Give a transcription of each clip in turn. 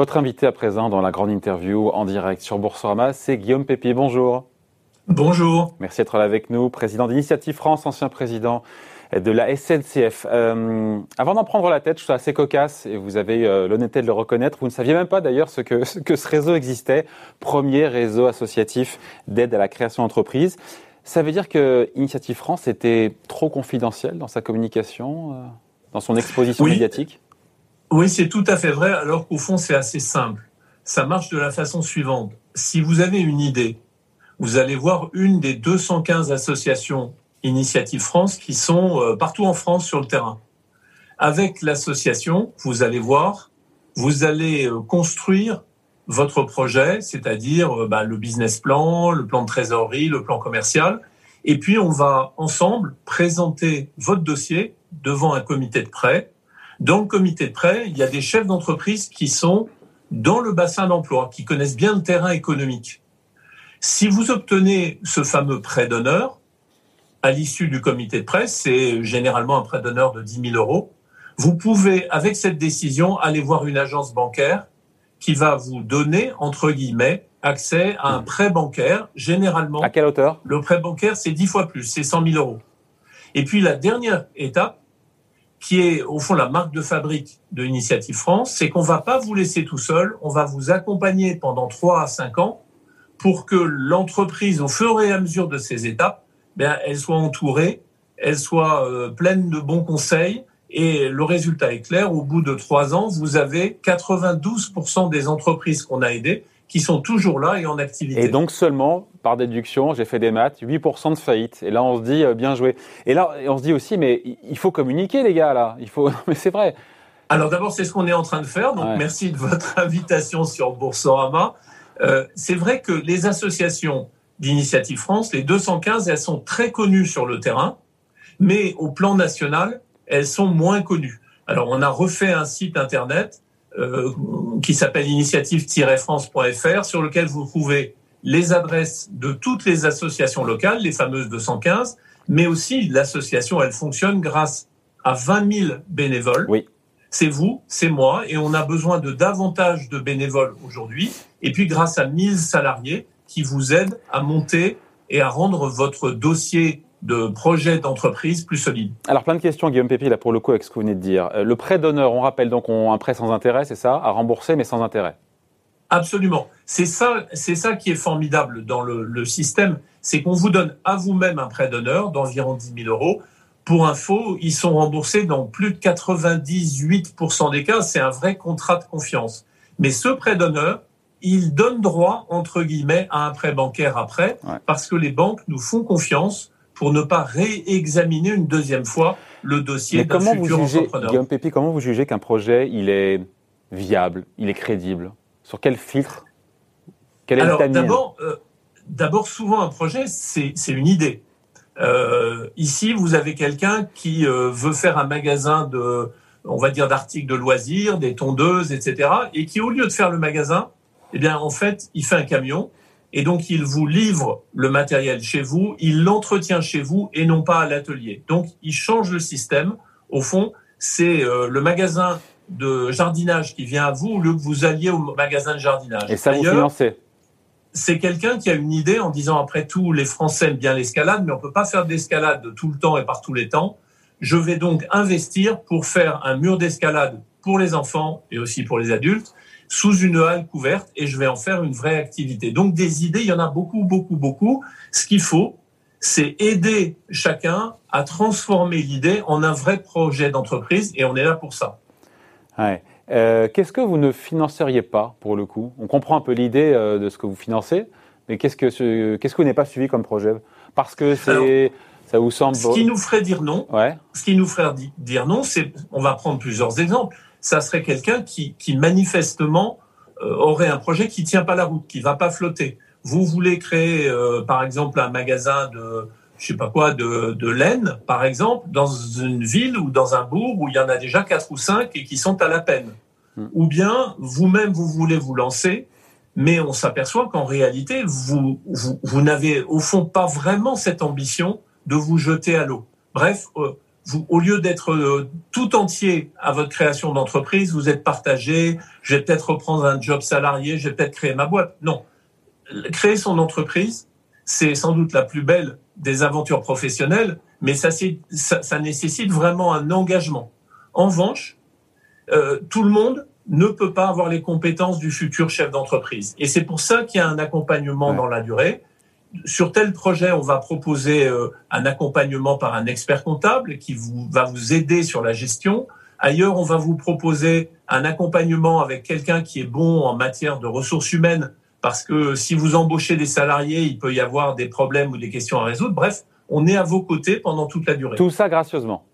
Votre invité à présent dans la grande interview en direct sur Boursorama, c'est Guillaume Pépi. Bonjour. Bonjour. Merci d'être là avec nous, président d'Initiative France, ancien président de la SNCF. Euh, avant d'en prendre la tête, je suis assez cocasse et vous avez euh, l'honnêteté de le reconnaître. Vous ne saviez même pas d'ailleurs ce que, que ce réseau existait, premier réseau associatif d'aide à la création d'entreprise. Ça veut dire que Initiative France était trop confidentiel dans sa communication, euh, dans son exposition médiatique? Oui, c'est tout à fait vrai, alors qu'au fond, c'est assez simple. Ça marche de la façon suivante. Si vous avez une idée, vous allez voir une des 215 associations Initiative France qui sont euh, partout en France sur le terrain. Avec l'association, vous allez voir, vous allez euh, construire votre projet, c'est-à-dire euh, bah, le business plan, le plan de trésorerie, le plan commercial. Et puis, on va ensemble présenter votre dossier devant un comité de prêt. Dans le comité de prêt, il y a des chefs d'entreprise qui sont dans le bassin d'emploi, qui connaissent bien le terrain économique. Si vous obtenez ce fameux prêt d'honneur, à l'issue du comité de presse, c'est généralement un prêt d'honneur de 10 000 euros, vous pouvez, avec cette décision, aller voir une agence bancaire qui va vous donner, entre guillemets, accès à un prêt bancaire, généralement. À quelle hauteur? Le prêt bancaire, c'est 10 fois plus, c'est 100 000 euros. Et puis la dernière étape, qui est au fond la marque de fabrique de l'Initiative France, c'est qu'on va pas vous laisser tout seul, on va vous accompagner pendant 3 à 5 ans pour que l'entreprise, au fur et à mesure de ces étapes, ben, elle soit entourée, elle soit euh, pleine de bons conseils, et le résultat est clair, au bout de trois ans, vous avez 92% des entreprises qu'on a aidées qui sont toujours là et en activité. Et donc seulement, par déduction, j'ai fait des maths, 8% de faillite. Et là, on se dit, euh, bien joué. Et là, on se dit aussi, mais il faut communiquer, les gars, là. Il faut, mais c'est vrai. Alors d'abord, c'est ce qu'on est en train de faire. Donc merci de votre invitation sur Boursorama. Euh, c'est vrai que les associations d'Initiative France, les 215, elles sont très connues sur le terrain, mais au plan national, elles sont moins connues. Alors, on a refait un site internet euh, qui s'appelle initiative-france.fr sur lequel vous trouvez les adresses de toutes les associations locales, les fameuses 215, mais aussi l'association, elle fonctionne grâce à 20 000 bénévoles. Oui. C'est vous, c'est moi, et on a besoin de davantage de bénévoles aujourd'hui. Et puis, grâce à 1000 salariés qui vous aident à monter et à rendre votre dossier de projet d'entreprise plus solide. Alors plein de questions, Guillaume Pépi, là pour le coup avec ce que vous venez de dire. Euh, le prêt d'honneur, on rappelle donc on, un prêt sans intérêt, c'est ça, à rembourser mais sans intérêt. Absolument. C'est ça, c'est ça qui est formidable dans le, le système, c'est qu'on vous donne à vous-même un prêt d'honneur d'environ 10 000 euros. Pour info, ils sont remboursés dans plus de 98% des cas. C'est un vrai contrat de confiance. Mais ce prêt d'honneur, il donne droit, entre guillemets, à un prêt bancaire après, parce que les banques nous font confiance pour ne pas réexaminer une deuxième fois le dossier d'un futur vous jugez, entrepreneur. Guillaume Pépi, comment vous jugez qu'un projet, il est viable, il est crédible? Sur quel filtre? Quel est Alors, d'abord, euh, d'abord, souvent, un projet, c'est une idée. Euh, ici, vous avez quelqu'un qui euh, veut faire un magasin de, on va dire, d'articles de loisirs, des tondeuses, etc., et qui, au lieu de faire le magasin, eh bien, en fait, il fait un camion et donc, il vous livre le matériel chez vous, il l'entretient chez vous et non pas à l'atelier. Donc, il change le système. Au fond, c'est euh, le magasin de jardinage qui vient à vous au lieu que vous alliez au magasin de jardinage. Et ça vous financez c'est quelqu'un qui a une idée en disant après tout les Français aiment bien l'escalade mais on peut pas faire de l'escalade tout le temps et par tous les temps. Je vais donc investir pour faire un mur d'escalade pour les enfants et aussi pour les adultes sous une halle couverte et je vais en faire une vraie activité. Donc des idées, il y en a beaucoup, beaucoup, beaucoup. Ce qu'il faut, c'est aider chacun à transformer l'idée en un vrai projet d'entreprise et on est là pour ça. Ouais. Euh, qu'est-ce que vous ne financeriez pas pour le coup? On comprend un peu l'idée euh, de ce que vous financez, mais qu'est-ce que ce, qu'est-ce que vous n'avez pas suivi comme projet? Parce que c'est ça vous semble Ce qui nous ferait dire non. Ouais. Ce qui nous ferait dire non, c'est on va prendre plusieurs exemples ça serait quelqu'un qui, qui manifestement euh, aurait un projet qui tient pas la route, qui va pas flotter. Vous voulez créer, euh, par exemple, un magasin de, je sais pas quoi, de, de laine, par exemple, dans une ville ou dans un bourg où il y en a déjà quatre ou cinq et qui sont à la peine. Hmm. Ou bien vous-même vous voulez vous lancer, mais on s'aperçoit qu'en réalité vous, vous, vous n'avez au fond pas vraiment cette ambition de vous jeter à l'eau. Bref, euh, vous, au lieu d'être euh, tout entier à votre création d'entreprise, vous êtes partagé. Je vais peut-être reprendre un job salarié, je vais peut-être créer ma boîte. Non, créer son entreprise, c'est sans doute la plus belle des aventures professionnelles, mais ça, ça, ça nécessite vraiment un engagement. En revanche, euh, tout le monde ne peut pas avoir les compétences du futur chef d'entreprise. Et c'est pour ça qu'il y a un accompagnement dans la durée. Sur tel projet, on va proposer euh, un accompagnement par un expert comptable qui vous, va vous aider sur la gestion. Ailleurs, on va vous proposer un accompagnement avec quelqu'un qui est bon en matière de ressources humaines, parce que si vous embauchez des salariés, il peut y avoir des problèmes ou des questions à résoudre. Bref, on est à vos côtés pendant toute la durée. Tout ça gracieusement.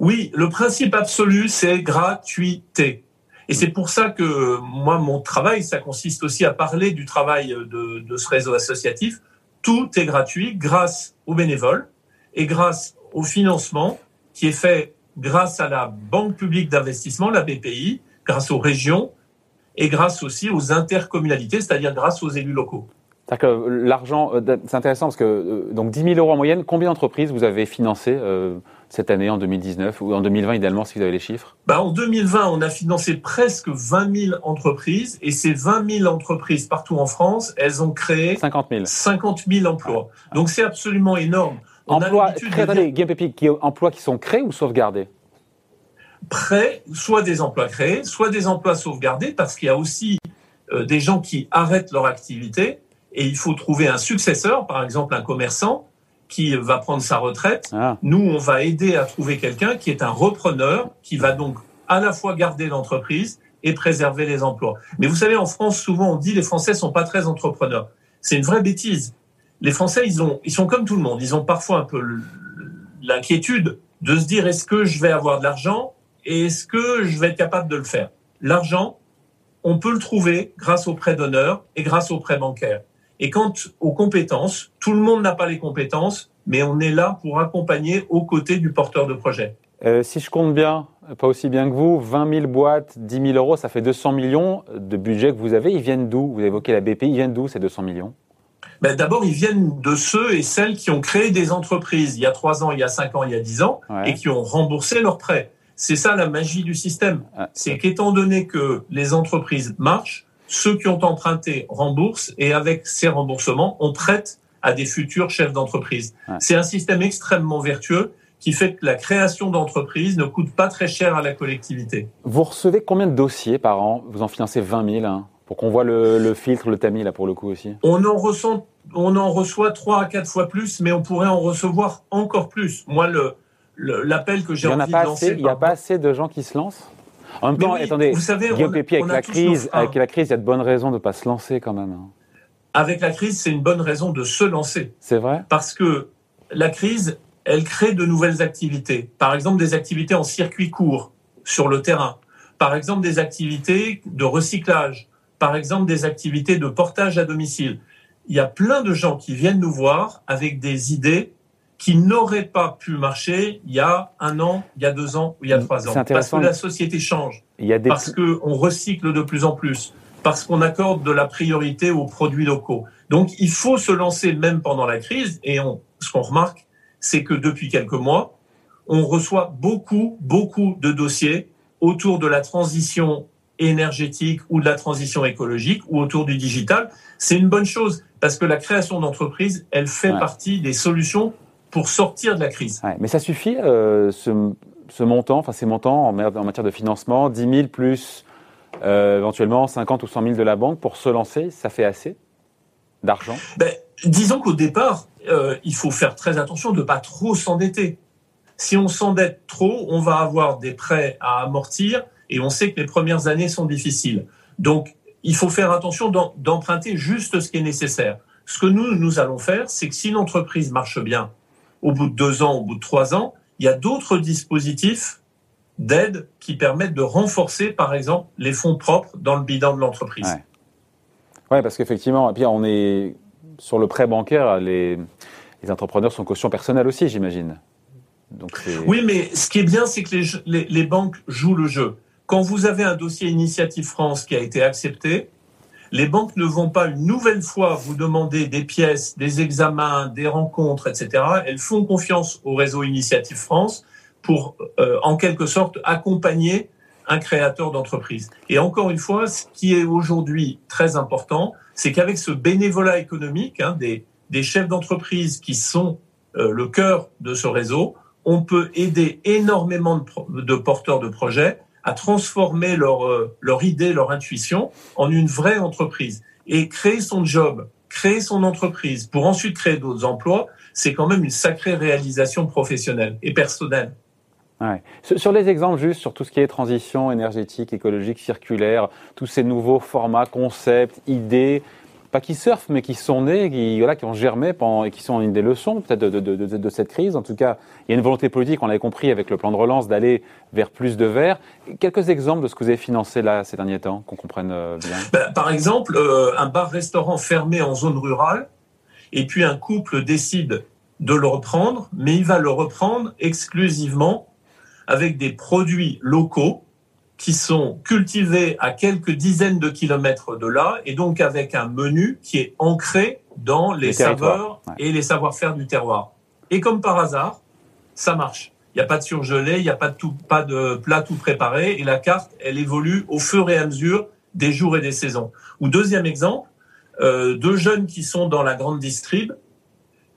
Oui, le principe absolu, c'est gratuité. Et c'est pour ça que moi, mon travail, ça consiste aussi à parler du travail de, ce réseau associatif. Tout est gratuit grâce aux bénévoles et grâce au financement qui est fait grâce à la Banque publique d'investissement, la BPI, grâce aux régions et grâce aussi aux intercommunalités, c'est-à-dire grâce aux élus locaux. C'est-à-dire que l'argent, euh, c'est intéressant parce que euh, donc 10 000 euros en moyenne, combien d'entreprises vous avez financé euh, cette année, en 2019 ou en 2020 idéalement si vous avez les chiffres? Bah, En 2020, on a financé presque 20 000 entreprises et ces 20 000 entreprises partout en France, elles ont créé 50 000, 50 000 emplois. Donc c'est absolument énorme. emplois, créés, qui, emplois qui sont créés ou sauvegardés? Prêts, soit des emplois créés, soit des emplois sauvegardés parce qu'il y a aussi euh, des gens qui arrêtent leur activité et il faut trouver un successeur, par exemple un commerçant, qui va prendre sa retraite. Ah. Nous, on va aider à trouver quelqu'un qui est un repreneur, qui va donc à la fois garder l'entreprise et préserver les emplois. Mais vous savez, en France, souvent on dit les Français sont pas très entrepreneurs. C'est une vraie bêtise. Les Français, ils ont, ils sont comme tout le monde. Ils ont parfois un peu l'inquiétude de se dire est-ce que je vais avoir de l'argent et est-ce que je vais être capable de le faire? L'argent, on peut le trouver grâce aux prêts d'honneur et grâce aux prêts bancaires. Et quant aux compétences, tout le monde n'a pas les compétences, mais on est là pour accompagner aux côtés du porteur de projet. Euh, si je compte bien, pas aussi bien que vous, 20 000 boîtes, 10 000 euros, ça fait 200 millions de budget que vous avez. Ils viennent d'où? Vous évoquez la BPI, ils viennent d'où ces 200 millions? Ben D'abord, ils viennent de ceux et celles qui ont créé des entreprises il y a 3 ans, il y a 5 ans, il y a 10 ans, et qui ont remboursé leurs prêts. C'est ça la magie du système. Ah. C'est qu'étant donné que les entreprises marchent, ceux qui ont emprunté remboursent et avec ces remboursements, on prête à des futurs chefs d'entreprise. C'est un système extrêmement vertueux qui fait que la création d'entreprises ne coûte pas très cher à la collectivité. Vous recevez combien de dossiers par an? Vous en financez 20 000 hein, pour qu'on voit le, filtre, le tamis là pour le coup aussi On en ressent, on en reçoit 3 à 4 fois plus, mais on pourrait en recevoir encore plus. Moi, le, l'appel que j'ai envie de lancer... Il n'y a pas assez de gens qui se lancent? En même temps, attendez, vous savez, Guillaume avec la crise, avec la crise, il y a de bonnes raisons de ne pas se lancer quand même. Hein. Avec la crise, c'est une bonne raison de se lancer. C'est vrai? Parce que la crise, elle crée de nouvelles activités. Par exemple, des activités en circuit court sur le terrain. Par exemple, des activités de recyclage. Par exemple, des activités de portage à domicile. Il y a plein de gens qui viennent nous voir avec des idées qui n'aurait pas pu marcher il y a un an, il y a deux ans ou il y a trois ans. Parce que la société change, il y a des... parce qu'on recycle de plus en plus, parce qu'on accorde de la priorité aux produits locaux. Donc il faut se lancer même pendant la crise. Et on, ce qu'on remarque, c'est que depuis quelques mois, on reçoit beaucoup, beaucoup de dossiers autour de la transition énergétique ou de la transition écologique ou autour du digital. C'est une bonne chose parce que la création d'entreprises, elle fait partie des solutions pour sortir de la crise. mais ça suffit, euh, ce, montant, enfin ces montants en, matière de financement, 10 000 plus euh, éventuellement 50 ou 100 000 de la banque pour se lancer, ça fait assez d'argent? Ben, Disons qu'au départ, euh, il faut faire très attention de ne pas trop s'endetter. Si on s'endette trop, on va avoir des prêts à amortir et on sait que les premières années sont difficiles. Donc, il faut faire attention d'emprunter juste ce qui est nécessaire. Ce que nous, nous allons faire, c'est que si l'entreprise marche bien, au bout de deux ans, au bout de trois ans, il y a d'autres dispositifs d'aide qui permettent de renforcer, par exemple, les fonds propres dans le bilan de l'entreprise. Oui, ouais, parce qu'effectivement, puis on est sur le prêt bancaire, les, les entrepreneurs sont caution personnelle aussi, j'imagine. oui, mais ce qui est bien, c'est que les, les, banques jouent le jeu. Quand vous avez un dossier Initiative France qui a été accepté, Les banques ne vont pas une nouvelle fois vous demander des pièces, des examens, des rencontres, etc. Elles font confiance au réseau Initiative France pour, euh, en quelque sorte, accompagner un créateur d'entreprise. Et encore une fois, ce qui est aujourd'hui très important, c'est qu'avec ce bénévolat économique hein, des, des chefs d'entreprise qui sont euh, le cœur de ce réseau, on peut aider énormément de, de porteurs de projets à transformer leur, euh, leur idée, leur intuition en une vraie entreprise. Et créer son job, créer son entreprise pour ensuite créer d'autres emplois, c'est quand même une sacrée réalisation professionnelle et personnelle. Ouais. Sur les exemples juste sur tout ce qui est transition énergétique, écologique, circulaire, tous ces nouveaux formats, concepts, idées, pas qui surfent, mais qui sont nés, qui, voilà, qui ont germé et qui sont une des leçons peut-être de, cette crise. En tout cas, il y a une volonté politique, on l'avait compris avec le plan de relance, d'aller vers plus de verre. Quelques exemples de ce que vous avez financé là ces derniers temps, qu'on comprenne euh, bien. Ben, par exemple, euh, un bar-restaurant fermé en zone rurale, et puis un couple décide de le reprendre, mais il va le reprendre exclusivement avec des produits locaux qui sont cultivés à quelques dizaines de kilomètres de là, et donc avec un menu qui est ancré dans les, saveurs et les savoir-faire du terroir. Et comme par hasard, ça marche. Il n'y a pas de surgelé, il n'y a pas de, tout, pas de plat tout préparé, et la carte, elle évolue au fur et à mesure des jours et des saisons. Ou deuxième exemple, euh, deux jeunes qui sont dans la grande distrib,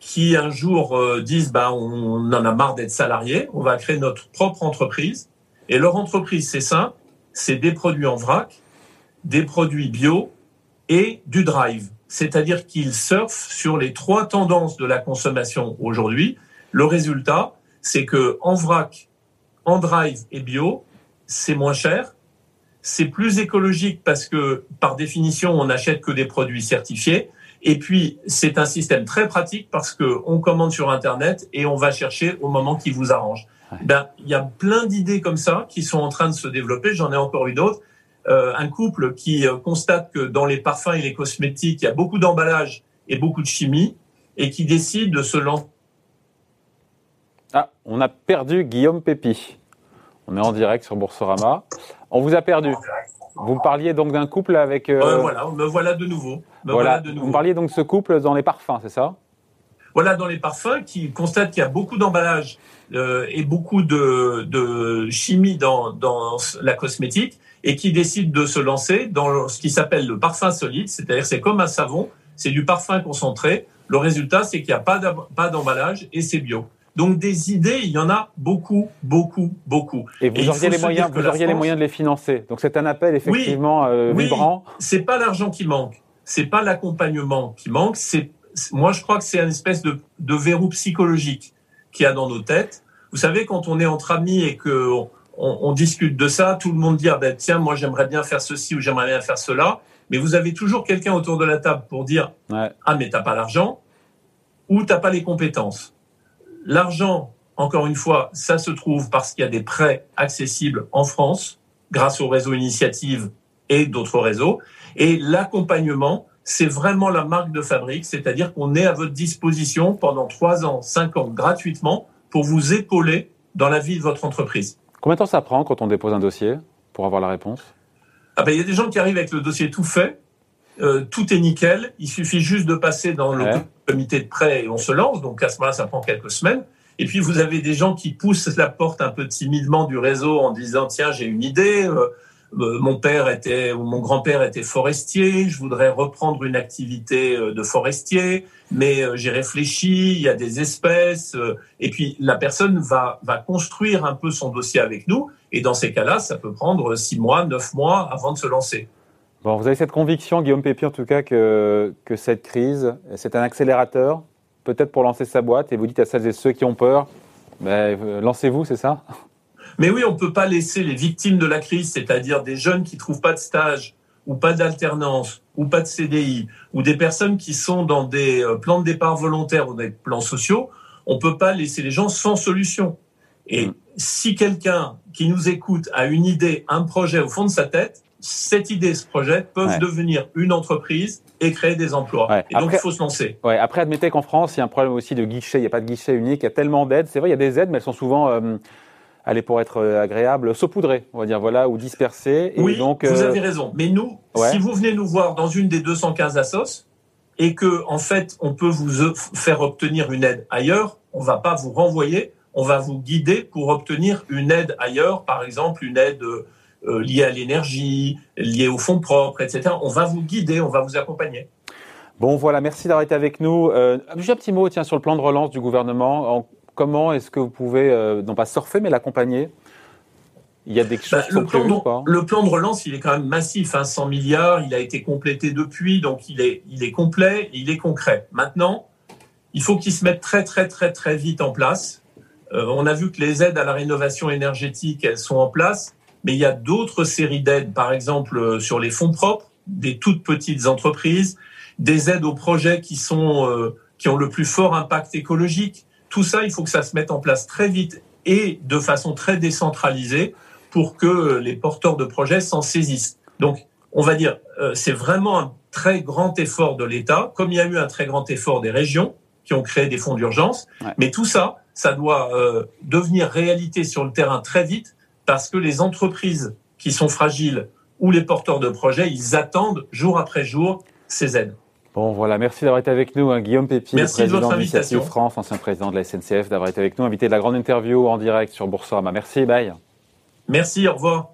qui un jour euh, disent bah, on en a marre d'être salariés, on va créer notre propre entreprise et leur entreprise, c'est simple, c'est des produits en vrac, des produits bio et du drive. C'est-à-dire qu'ils surfent sur les trois tendances de la consommation aujourd'hui. Le résultat, c'est que en vrac, en drive et bio, c'est moins cher, c'est plus écologique parce que par définition, on n'achète que des produits certifiés. Et puis, c'est un système très pratique parce que on commande sur Internet et on va chercher au moment qui vous arrange. Ben, il y a plein d'idées comme ça qui sont en train de se développer. J'en ai encore eu d'autres. Euh, un couple qui euh, constate que dans les parfums et les cosmétiques, il y a beaucoup d'emballage et beaucoup de chimie, et qui décide de se lancer. Ah, on a perdu Guillaume Pépi. On est en direct sur Boursorama. On vous a perdu. Vous parliez donc d'un couple avec. Euh... Euh, voilà, me voilà de nouveau. Me voilà. voilà de nouveau. Vous parliez donc de ce couple dans les parfums, c'est ça? Voilà, dans les parfums, qui constate qu'il y a beaucoup d'emballage euh, et beaucoup de, de chimie dans, dans, la cosmétique et qui décide de se lancer dans ce qui s'appelle le parfum solide, c'est-à-dire c'est comme un savon, c'est du parfum concentré. Le résultat, c'est qu'il n'y a pas d'emballage et c'est bio. Donc des idées, il y en a beaucoup, beaucoup, beaucoup. Et vous auriez, les moyens, vous auriez les moyens de les financer. Donc c'est un appel effectivement oui, euh, vibrant. Oui, c'est pas l'argent qui manque, c'est pas l'accompagnement qui manque. C'est moi je crois que c'est une espèce de, de verrou psychologique qu'il y a dans nos têtes. Vous savez, quand on est entre amis et que on, on discute de ça, tout le monde dit ah ben tiens moi j'aimerais bien faire ceci ou j'aimerais bien faire cela, mais vous avez toujours quelqu'un autour de la table pour dire ouais. ah mais t'as pas l'argent ou t'as pas les compétences. L'argent, encore une fois, ça se trouve parce qu'il y a des prêts accessibles en France grâce au réseau Initiative et d'autres réseaux. Et l'accompagnement, c'est vraiment la marque de fabrique, c'est-à-dire qu'on est à votre disposition pendant trois ans, cinq ans gratuitement pour vous épauler dans la vie de votre entreprise. Combien de temps ça prend quand on dépose un dossier pour avoir la réponse? Ah ben, Il y a des gens qui arrivent avec le dossier tout fait, euh, tout est nickel, il suffit juste de passer dans le comité de prêt et on se lance, donc à ce moment-là, ça prend quelques semaines. Et puis vous avez des gens qui poussent la porte un peu timidement du réseau en disant tiens j'ai une idée, euh, mon père était ou mon grand-père était forestier, je voudrais reprendre une activité euh, de forestier, mais euh, j'ai réfléchi, il y a des espèces, euh, et puis la personne va va construire un peu son dossier avec nous, et dans ces cas-là, ça peut prendre six mois, neuf mois avant de se lancer. Bon, vous avez cette conviction, Guillaume Pépi, en tout cas, que, que cette crise, c'est un accélérateur, peut-être pour lancer sa boîte, et vous dites à celles et ceux qui ont peur, ben, euh, lancez-vous, c'est ça? Mais oui, on ne peut pas laisser les victimes de la crise, c'est-à-dire des jeunes qui trouvent pas de stage ou pas d'alternance ou pas de CDI ou des personnes qui sont dans des euh, plans de départ volontaires ou des plans sociaux, on peut pas laisser les gens sans solution. Et Mm. si quelqu'un qui nous écoute a une idée, un projet au fond de sa tête, cette idée, ce projet peuvent Ouais. devenir une entreprise et créer des emplois. Ouais. Et donc il faut se lancer. Ouais, après, admettez qu'en France, il y a un problème aussi de guichet. Il n'y a pas de guichet unique. Il y a tellement d'aides. C'est vrai, il y a des aides, mais elles sont souvent euh, allez pour être agréable, saupoudrer, on va dire, voilà, ou disperser. oui, donc, vous avez raison. Mais nous, si vous venez nous voir dans une des 215 assos et que, en fait, on peut vous faire obtenir une aide ailleurs, on va pas vous renvoyer, on va vous guider pour obtenir une aide ailleurs, par exemple une aide euh, liée à l'énergie, liée aux fonds propres, etc. On va vous guider, on va vous accompagner. Bon, voilà, merci d'avoir été avec nous. Euh, juste un petit mot tiens, sur le plan de relance du gouvernement. Comment est-ce que vous pouvez, euh, non pas surfer, mais l'accompagner? Il y a des choses bah, le, plan de, le plan de relance, il est quand même massif, hein, 100 milliards, il a été complété depuis, donc il est, il est complet et il est concret. Maintenant, il faut qu'il se mette très très très très vite en place. Euh, on a vu que les aides à la rénovation énergétique, elles sont en place, mais il y a d'autres séries d'aides, par exemple euh, sur les fonds propres, des toutes petites entreprises, des aides aux projets qui sont euh, qui ont le plus fort impact écologique. Tout ça, il faut que ça se mette en place très vite et de façon très décentralisée pour que les porteurs de projets s'en saisissent. Donc, on va dire, euh, c'est vraiment un très grand effort de l'État, comme il y a eu un très grand effort des régions qui ont créé des fonds d'urgence. Mais tout ça, ça doit euh, devenir réalité sur le terrain très vite parce que les entreprises qui sont fragiles ou les porteurs de projets, ils attendent jour après jour ces aides. Bon, voilà, merci d'avoir été avec nous, hein, Guillaume Pépi, président de l'Initiative France, ancien président de la SNCF, d'avoir été avec nous, invité de la grande interview en direct sur Boursorama. Merci, bye. Merci, au revoir.